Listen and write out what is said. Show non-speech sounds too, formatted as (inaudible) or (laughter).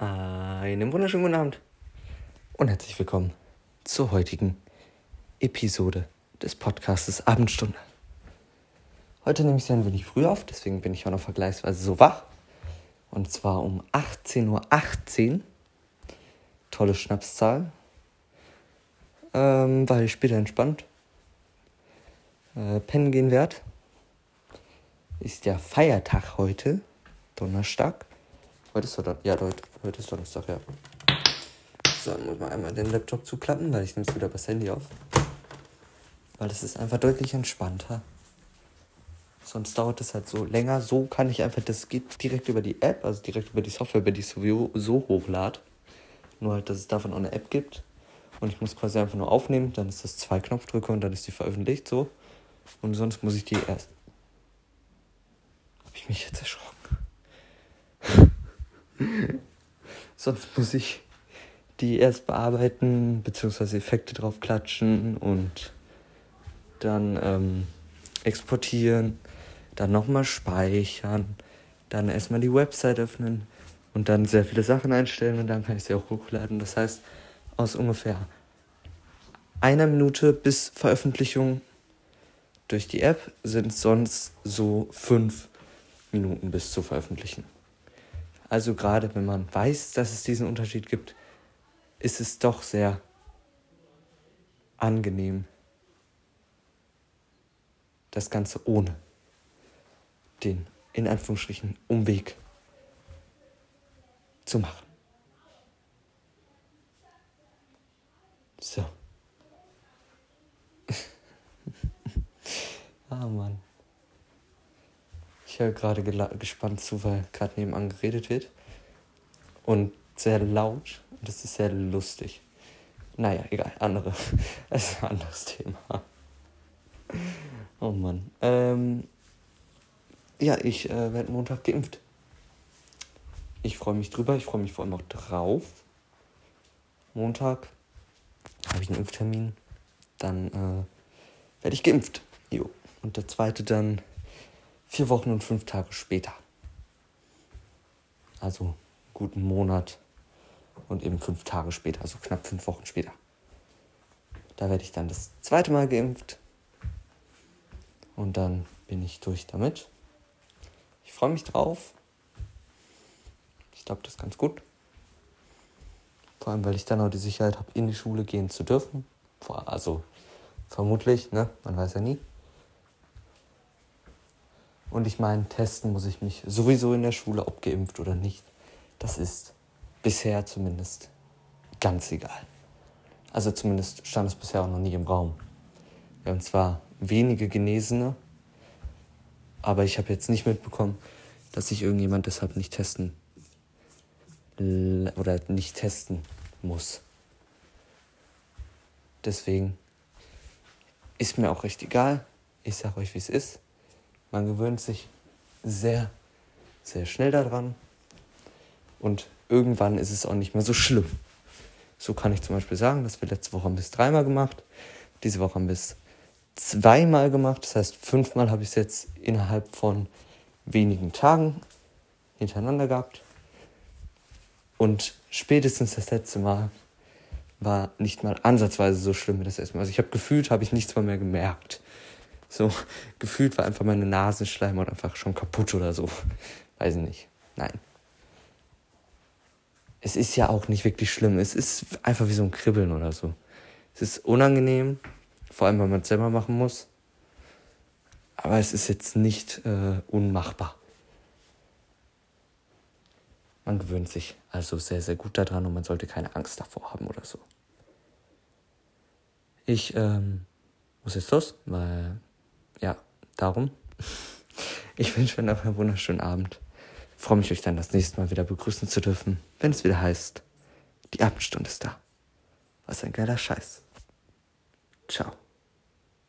Einen wunderschönen guten Abend und herzlich willkommen zur heutigen Episode des Podcastes Abendstunde. Heute nehme ich sie ein wenig früh auf, deswegen bin ich auch noch vergleichsweise so wach. Und zwar um 18.18 Uhr. 18. Tolle Schnapszahl. Ähm, weil ich später entspannt äh, pennen gehen werde. Ist ja Feiertag heute, Donnerstag. Heute ist Donnerstag. Ja, heute, heute ist Donnerstag, ja. So, dann muss man einmal den Laptop zuklappen, weil ich nehme es wieder das Handy auf. Weil es ist einfach deutlich entspannter. Sonst dauert es halt so länger. So kann ich einfach, das geht direkt über die App, also direkt über die Software, über die ich sowieso so hochlade. Nur halt, dass es davon auch eine App gibt. Und ich muss quasi einfach nur aufnehmen, dann ist das zwei Knopfdrücke und dann ist die veröffentlicht so. Und sonst muss ich die erst. Hab ich mich jetzt erschrocken? (laughs) Sonst muss ich die erst bearbeiten, beziehungsweise Effekte drauf klatschen und dann ähm, exportieren, dann nochmal speichern, dann erstmal die Website öffnen und dann sehr viele Sachen einstellen und dann kann ich sie auch hochladen. Das heißt, aus ungefähr einer Minute bis Veröffentlichung durch die App sind sonst so fünf Minuten bis zu veröffentlichen. Also gerade wenn man weiß, dass es diesen Unterschied gibt, ist es doch sehr angenehm, das Ganze ohne den in Anführungsstrichen Umweg zu machen. So. (laughs) ah Mann. Höre gerade gespannt zu, weil gerade nebenan geredet wird. Und sehr laut. Und das ist sehr lustig. Naja, egal, andere. (laughs) Das ist ein anderes Thema. Oh Mann. Ähm, ja, ich äh, werde Montag geimpft. Ich freue mich drüber, ich freue mich vor allem auch drauf. Montag habe ich einen Impftermin. Dann äh, werde ich geimpft. Jo. Und der zweite dann vier Wochen und fünf Tage später. Also guten Monat und eben fünf Tage später, also knapp fünf Wochen später. Da werde ich dann das zweite Mal geimpft und dann bin ich durch damit. Ich freue mich drauf. Ich glaube, das ist ganz gut. Vor allem, weil ich dann auch die Sicherheit habe, in die Schule gehen zu dürfen. Also vermutlich, ne? Man weiß ja nie. Und ich meine, testen muss ich mich sowieso in der Schule, ob geimpft oder nicht. Das ist bisher zumindest ganz egal. Also zumindest stand es bisher auch noch nie im Raum. Wir haben zwar wenige Genesene, aber ich habe jetzt nicht mitbekommen, dass sich irgendjemand deshalb nicht testen oder nicht testen muss. Deswegen ist mir auch recht egal. Ich sage euch, wie es ist. Man gewöhnt sich sehr, sehr schnell daran. Und irgendwann ist es auch nicht mehr so schlimm. So kann ich zum Beispiel sagen, dass wir letzte Woche haben es dreimal gemacht. Diese Woche haben wir es zweimal gemacht. Das heißt, fünfmal habe ich es jetzt innerhalb von wenigen Tagen hintereinander gehabt. Und spätestens das letzte Mal war nicht mal ansatzweise so schlimm wie das erste Mal. Also ich habe gefühlt, habe ich nichts mal mehr gemerkt. So (laughs) gefühlt war einfach meine Nasenschleimhaut einfach schon kaputt oder so. Weiß ich nicht. Nein. Es ist ja auch nicht wirklich schlimm. Es ist einfach wie so ein Kribbeln oder so. Es ist unangenehm, vor allem, weil man es selber machen muss. Aber es ist jetzt nicht äh, unmachbar. Man gewöhnt sich also sehr, sehr gut daran und man sollte keine Angst davor haben oder so. Ich ähm, muss jetzt los, weil ja, darum. Ich wünsche euch noch einen wunderschönen Abend. Ich freue mich, euch dann das nächste Mal wieder begrüßen zu dürfen, wenn es wieder heißt, die Abendstunde ist da. Was ein geiler Scheiß. Ciao.